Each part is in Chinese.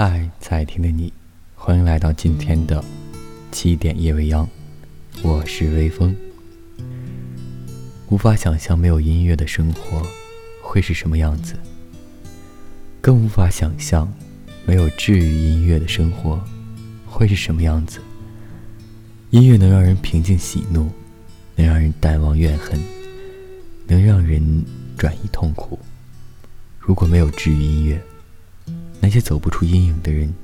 嗨，在听的你，欢迎来到今天的七点夜未央，我是微风。无法想象没有音乐的生活会是什么样子，更无法想象没有治愈音乐的生活会是什么样子。音乐能让人平静喜怒，能让人淡忘怨恨，能让人转移痛苦。如果没有治愈音乐，那些走不出阴影的人，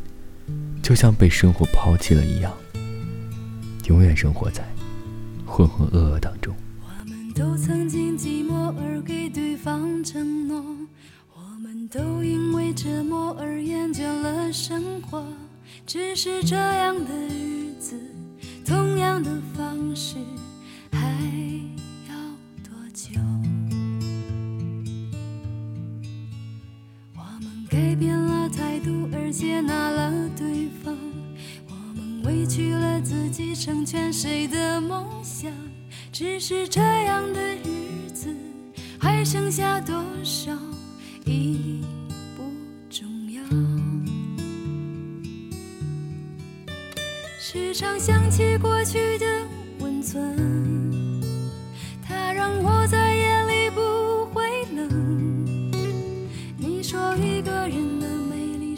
就像被生活抛弃了一样，永远生活在浑浑噩噩当中。我们都曾经寂寞而给对方承诺，我们都因为折磨而厌倦了生活。只是这样的日子，同样的方式，还要多久？我们改变态度而接纳了对方，我们委屈了自己成全谁的梦想？只是这样的日子，还剩下多少已不重要。时常想起过去的温存，它让我在夜里不会冷。你说一个人的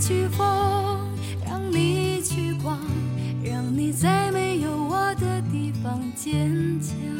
去疯，让你去狂，让你在没有我的地方坚强。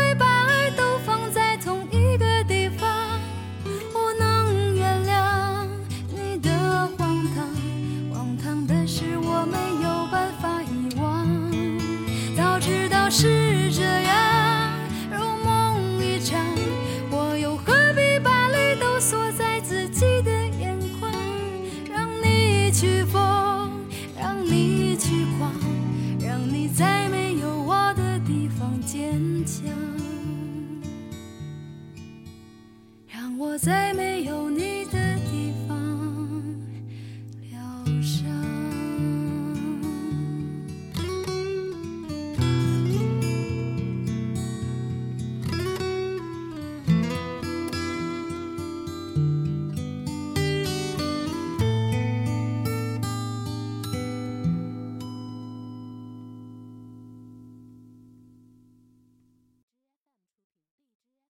在没有我的地方坚强让我在没有你的地方疗伤。